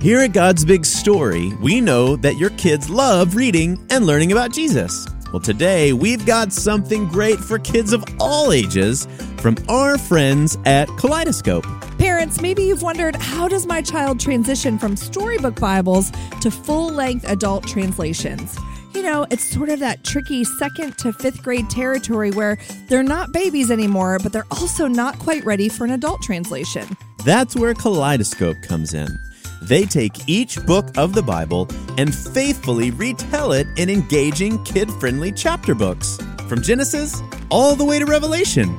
Here at God's Big Story, we know that your kids love reading and learning about Jesus. Well, today we've got something great for kids of all ages from our friends at Kaleidoscope. Parents, maybe you've wondered how does my child transition from storybook Bibles to full length adult translations? You know, it's sort of that tricky second to fifth grade territory where they're not babies anymore, but they're also not quite ready for an adult translation. That's where Kaleidoscope comes in. They take each book of the Bible and faithfully retell it in engaging, kid friendly chapter books, from Genesis all the way to Revelation.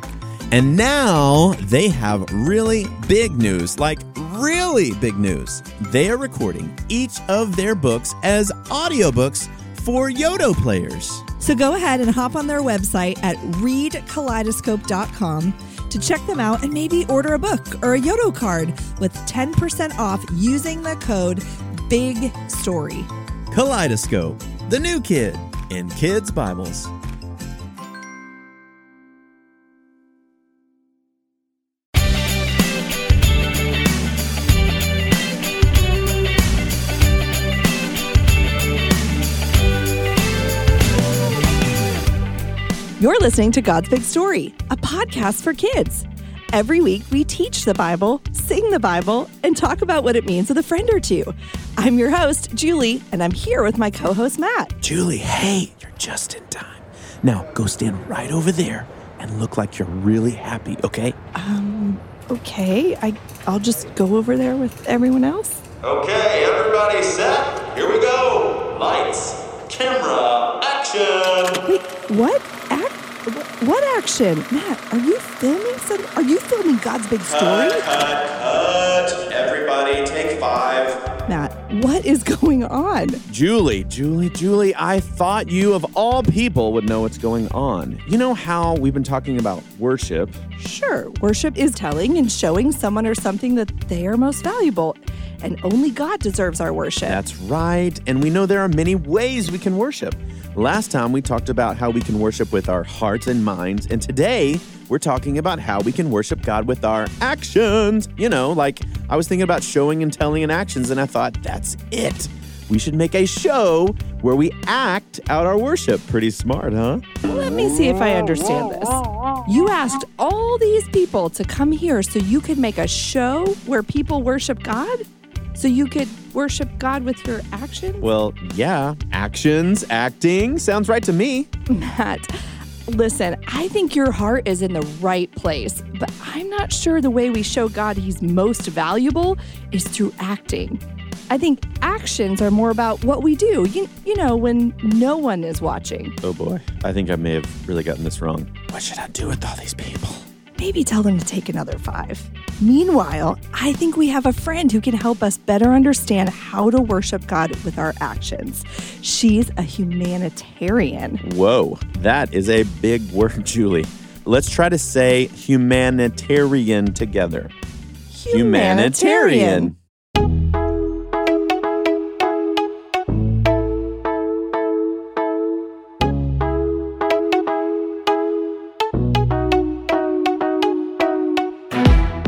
And now they have really big news, like really big news. They are recording each of their books as audiobooks for Yoto players. So go ahead and hop on their website at readkaleidoscope.com to check them out and maybe order a book or a Yoto card with 10% off using the code BIG STORY. Kaleidoscope, the new kid in kids' Bibles. You're listening to God's Big Story, a podcast for kids. Every week, we teach the Bible, sing the Bible, and talk about what it means with a friend or two. I'm your host, Julie, and I'm here with my co host, Matt. Julie, hey, you're just in time. Now go stand right over there and look like you're really happy, okay? Um, okay. I, I'll just go over there with everyone else. Okay, everybody set? Here we go. Lights, camera, action. Wait, what? Act? wh- What action? Matt, are you filming some? Are you filming God's Big Story? Cut, cut, cut. Everybody take five. Matt, what is going on? Julie, Julie, Julie, I thought you of all people would know what's going on. You know how we've been talking about worship? Sure, worship is telling and showing someone or something that they are most valuable, and only God deserves our worship. That's right. And we know there are many ways we can worship. Last time we talked about how we can worship with our hearts and minds, and today we're talking about how we can worship God with our actions. You know, like I was thinking about showing and telling in actions, and I thought, that's it. We should make a show where we act out our worship. Pretty smart, huh? Let me see if I understand this. You asked all these people to come here so you could make a show where people worship God? So you could worship God with your actions? Well, yeah, actions, acting, sounds right to me. Matt, listen, I think your heart is in the right place, but I'm not sure the way we show God he's most valuable is through acting. I think actions are more about what we do, you, you know, when no one is watching. Oh boy, I think I may have really gotten this wrong. What should I do with all these people? Maybe tell them to take another five. Meanwhile, I think we have a friend who can help us better understand how to worship God with our actions. She's a humanitarian. Whoa, that is a big word, Julie. Let's try to say humanitarian together. Humanitarian.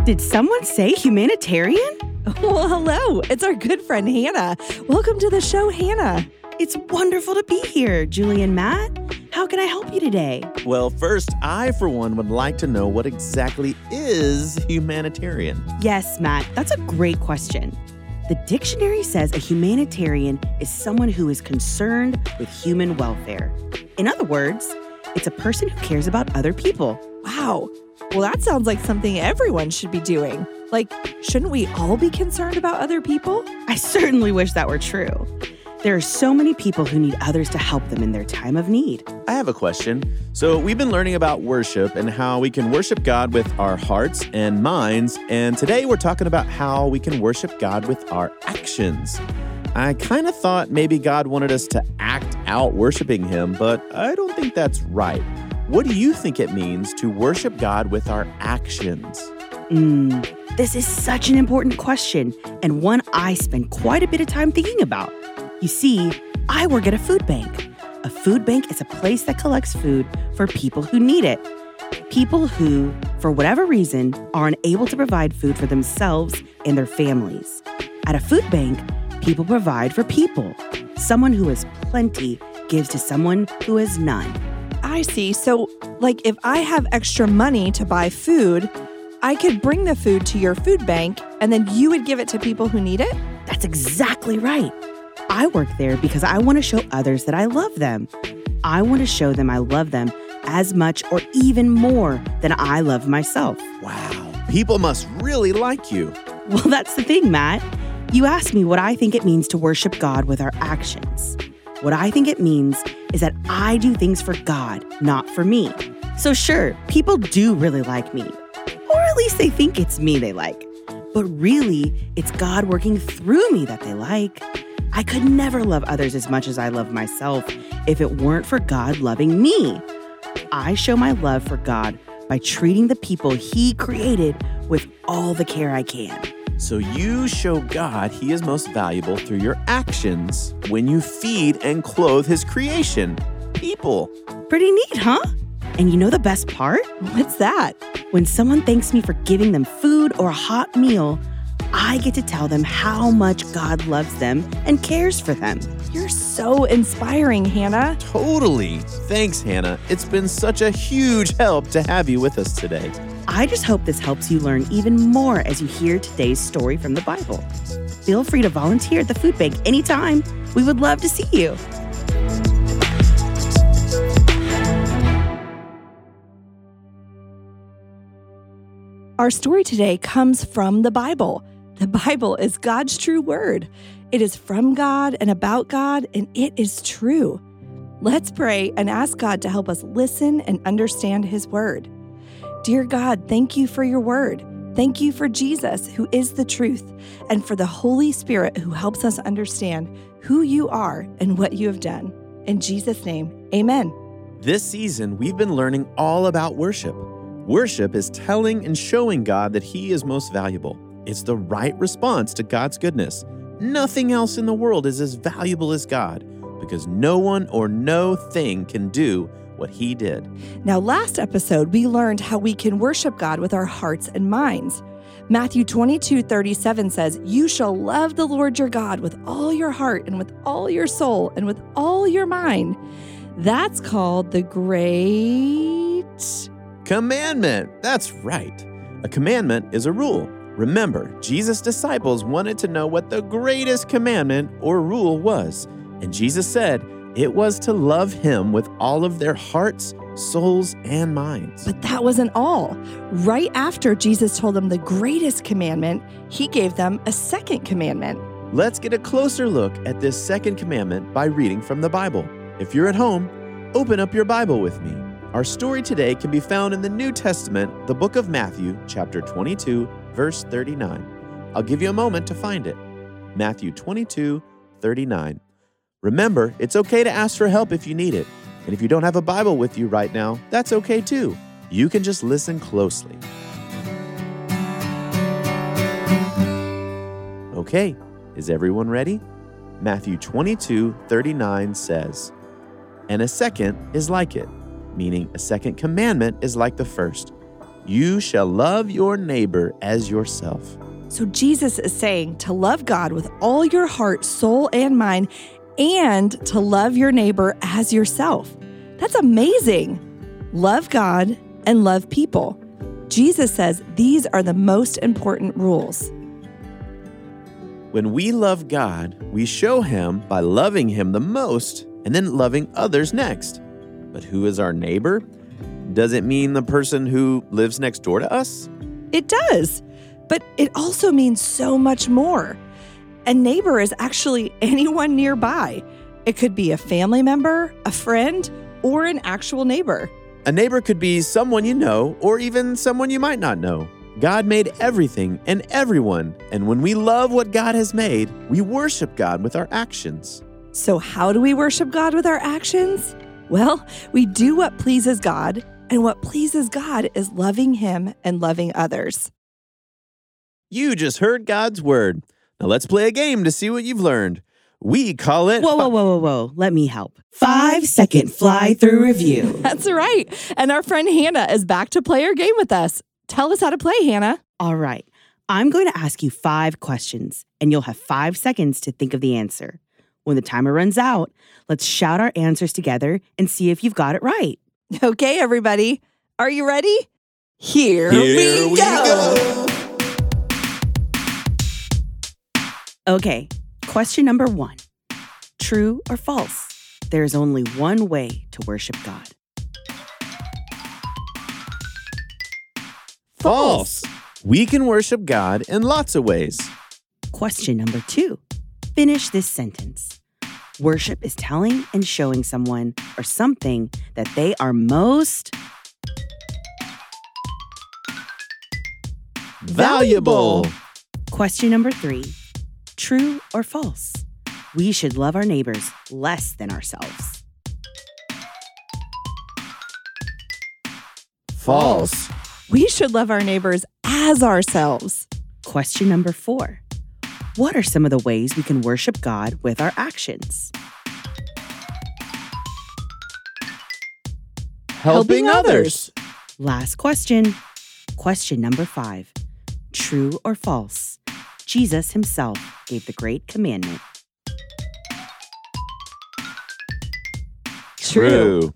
Did someone say humanitarian? Well, hello. It's our good friend Hannah. Welcome to the show, Hannah. It's wonderful to be here, Julie and Matt. How can I help you today? Well, first, I, for one, would like to know what exactly is humanitarian. Yes, Matt, that's a great question. The dictionary says a humanitarian is someone who is concerned with human welfare. In other words, it's a person who cares about other people. Wow. Well, that sounds like something everyone should be doing. Like, shouldn't we all be concerned about other people? I certainly wish that were true. There are so many people who need others to help them in their time of need. I have a question. So, we've been learning about worship and how we can worship God with our hearts and minds. And today we're talking about how we can worship God with our actions. I kind of thought maybe God wanted us to act out worshiping Him, but I don't think that's right. What do you think it means to worship God with our actions? Mm, this is such an important question, and one I spend quite a bit of time thinking about. You see, I work at a food bank. A food bank is a place that collects food for people who need it. People who, for whatever reason, are unable to provide food for themselves and their families. At a food bank, people provide for people. Someone who has plenty gives to someone who has none. I see. So, like, if I have extra money to buy food, I could bring the food to your food bank and then you would give it to people who need it? That's exactly right. I work there because I want to show others that I love them. I want to show them I love them as much or even more than I love myself. Wow. People must really like you. Well, that's the thing, Matt. You asked me what I think it means to worship God with our actions. What I think it means is that I do things for God, not for me. So, sure, people do really like me, or at least they think it's me they like. But really, it's God working through me that they like. I could never love others as much as I love myself if it weren't for God loving me. I show my love for God by treating the people He created with all the care I can. So you show God he is most valuable through your actions when you feed and clothe his creation, people. Pretty neat, huh? And you know the best part? What's that? When someone thanks me for giving them food or a hot meal, I get to tell them how much God loves them and cares for them. You're so inspiring, Hannah. Totally. Thanks, Hannah. It's been such a huge help to have you with us today. I just hope this helps you learn even more as you hear today's story from the Bible. Feel free to volunteer at the food bank anytime. We would love to see you. Our story today comes from the Bible. The Bible is God's true word. It is from God and about God, and it is true. Let's pray and ask God to help us listen and understand His word. Dear God, thank you for your word. Thank you for Jesus, who is the truth, and for the Holy Spirit who helps us understand who you are and what you have done. In Jesus' name, amen. This season, we've been learning all about worship. Worship is telling and showing God that He is most valuable. It's the right response to God's goodness. Nothing else in the world is as valuable as God because no one or no thing can do what He did. Now, last episode, we learned how we can worship God with our hearts and minds. Matthew 22 37 says, You shall love the Lord your God with all your heart and with all your soul and with all your mind. That's called the great. Commandment. That's right. A commandment is a rule. Remember, Jesus' disciples wanted to know what the greatest commandment or rule was. And Jesus said it was to love Him with all of their hearts, souls, and minds. But that wasn't all. Right after Jesus told them the greatest commandment, he gave them a second commandment. Let's get a closer look at this second commandment by reading from the Bible. If you're at home, open up your Bible with me. Our story today can be found in the New Testament, the book of Matthew, chapter 22, verse 39. I'll give you a moment to find it. Matthew 22, 39. Remember, it's okay to ask for help if you need it. And if you don't have a Bible with you right now, that's okay too. You can just listen closely. Okay, is everyone ready? Matthew 22, 39 says, And a second is like it, meaning a second commandment is like the first. You shall love your neighbor as yourself. So Jesus is saying to love God with all your heart, soul, and mind, and to love your neighbor as yourself. That's amazing. Love God and love people. Jesus says these are the most important rules. When we love God, we show Him by loving Him the most and then loving others next. But who is our neighbor? Does it mean the person who lives next door to us? It does, but it also means so much more. A neighbor is actually anyone nearby. It could be a family member, a friend, or an actual neighbor. A neighbor could be someone you know or even someone you might not know. God made everything and everyone, and when we love what God has made, we worship God with our actions. So, how do we worship God with our actions? Well, we do what pleases God, and what pleases God is loving Him and loving others. You just heard God's word. Now let's play a game to see what you've learned. We call it Whoa, whoa, whoa, whoa, whoa. Let me help. Five second fly through review. That's right. And our friend Hannah is back to play our game with us. Tell us how to play, Hannah. All right. I'm going to ask you five questions, and you'll have five seconds to think of the answer. When the timer runs out, let's shout our answers together and see if you've got it right. Okay, everybody. Are you ready? Here, Here we, we go. Okay, question number one True or false? There is only one way to worship God. False. We can worship God in lots of ways. Question number two Finish this sentence. Worship is telling and showing someone or something that they are most. Valuable. Question number three True or false? We should love our neighbors less than ourselves. False. We should love our neighbors as ourselves. Question number four What are some of the ways we can worship God with our actions? Helping others. Last question. Question number five True or false? Jesus himself gave the great commandment. True.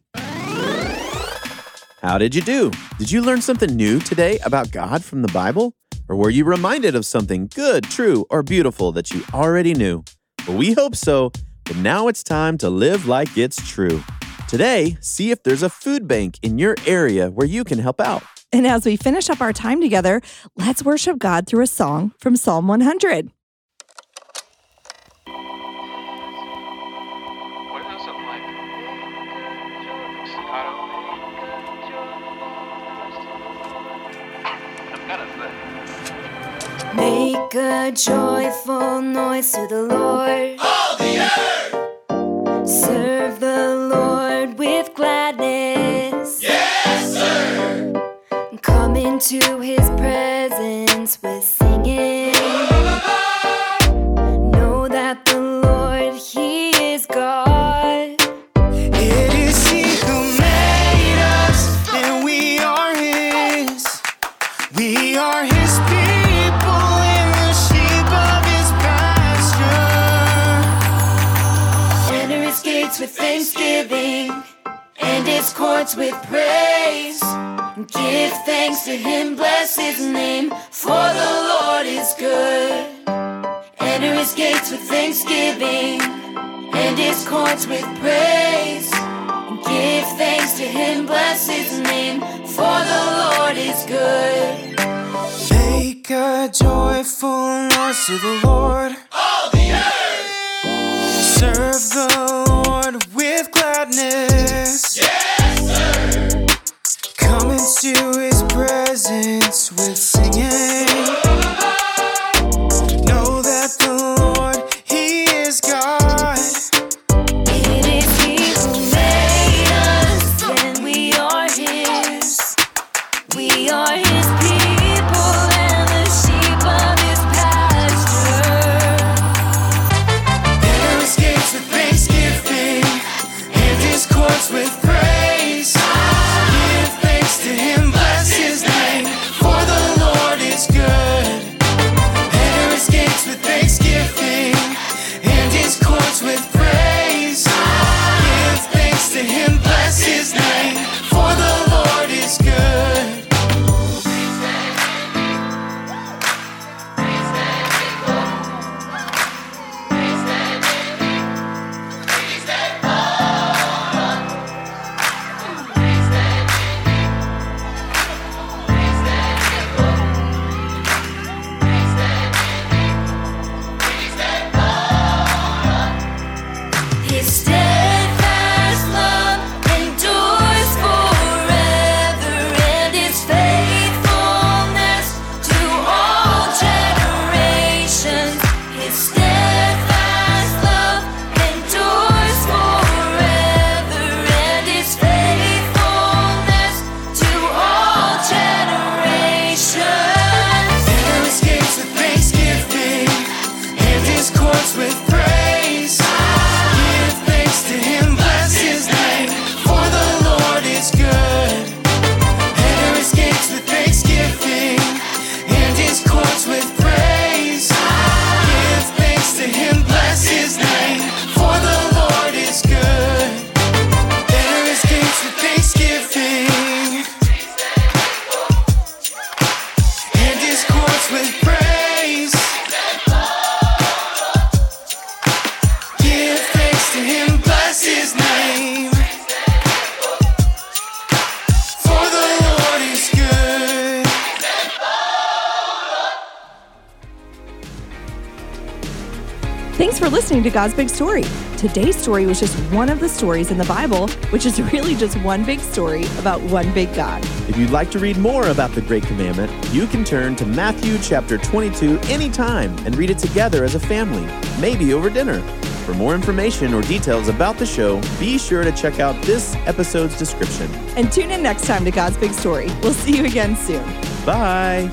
How did you do? Did you learn something new today about God from the Bible? Or were you reminded of something good, true, or beautiful that you already knew? Well, we hope so, but now it's time to live like it's true. Today, see if there's a food bank in your area where you can help out. And as we finish up our time together, let's worship God through a song from Psalm 100. What is that something like? Staccato? I've got a thing. Make a joyful noise to the Lord. All the earth! Into his presence with singing. Know that the Lord, he is God. It is He who made us, and we are His. We are His people and the sheep of His pasture. Enter his gates with thanksgiving and his courts with praise. Give thanks to him, bless his name, for the Lord is good. Enter his gates with thanksgiving and his courts with praise. Give thanks to him, bless his name, for the Lord is good. Make a joyful noise to the Lord. All the earth. Serve listening to God's Big Story. Today's story was just one of the stories in the Bible, which is really just one big story about one big God. If you'd like to read more about the Great Commandment, you can turn to Matthew chapter 22 anytime and read it together as a family, maybe over dinner. For more information or details about the show, be sure to check out this episode's description. And tune in next time to God's Big Story. We'll see you again soon. Bye.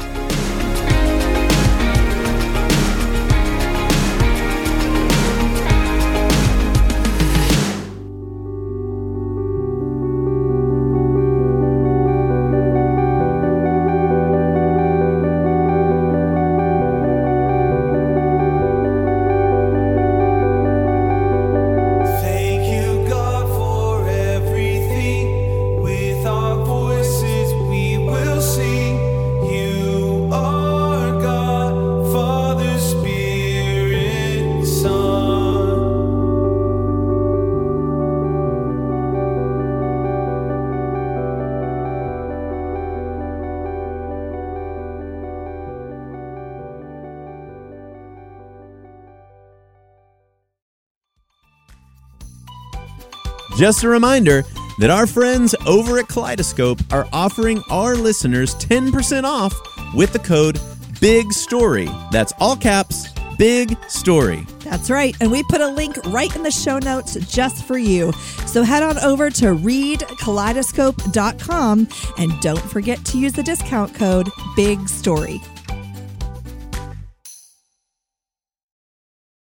Just a reminder that our friends over at Kaleidoscope are offering our listeners 10% off with the code BIG STORY. That's all caps, BIG STORY. That's right. And we put a link right in the show notes just for you. So head on over to readkaleidoscope.com and don't forget to use the discount code BIG STORY.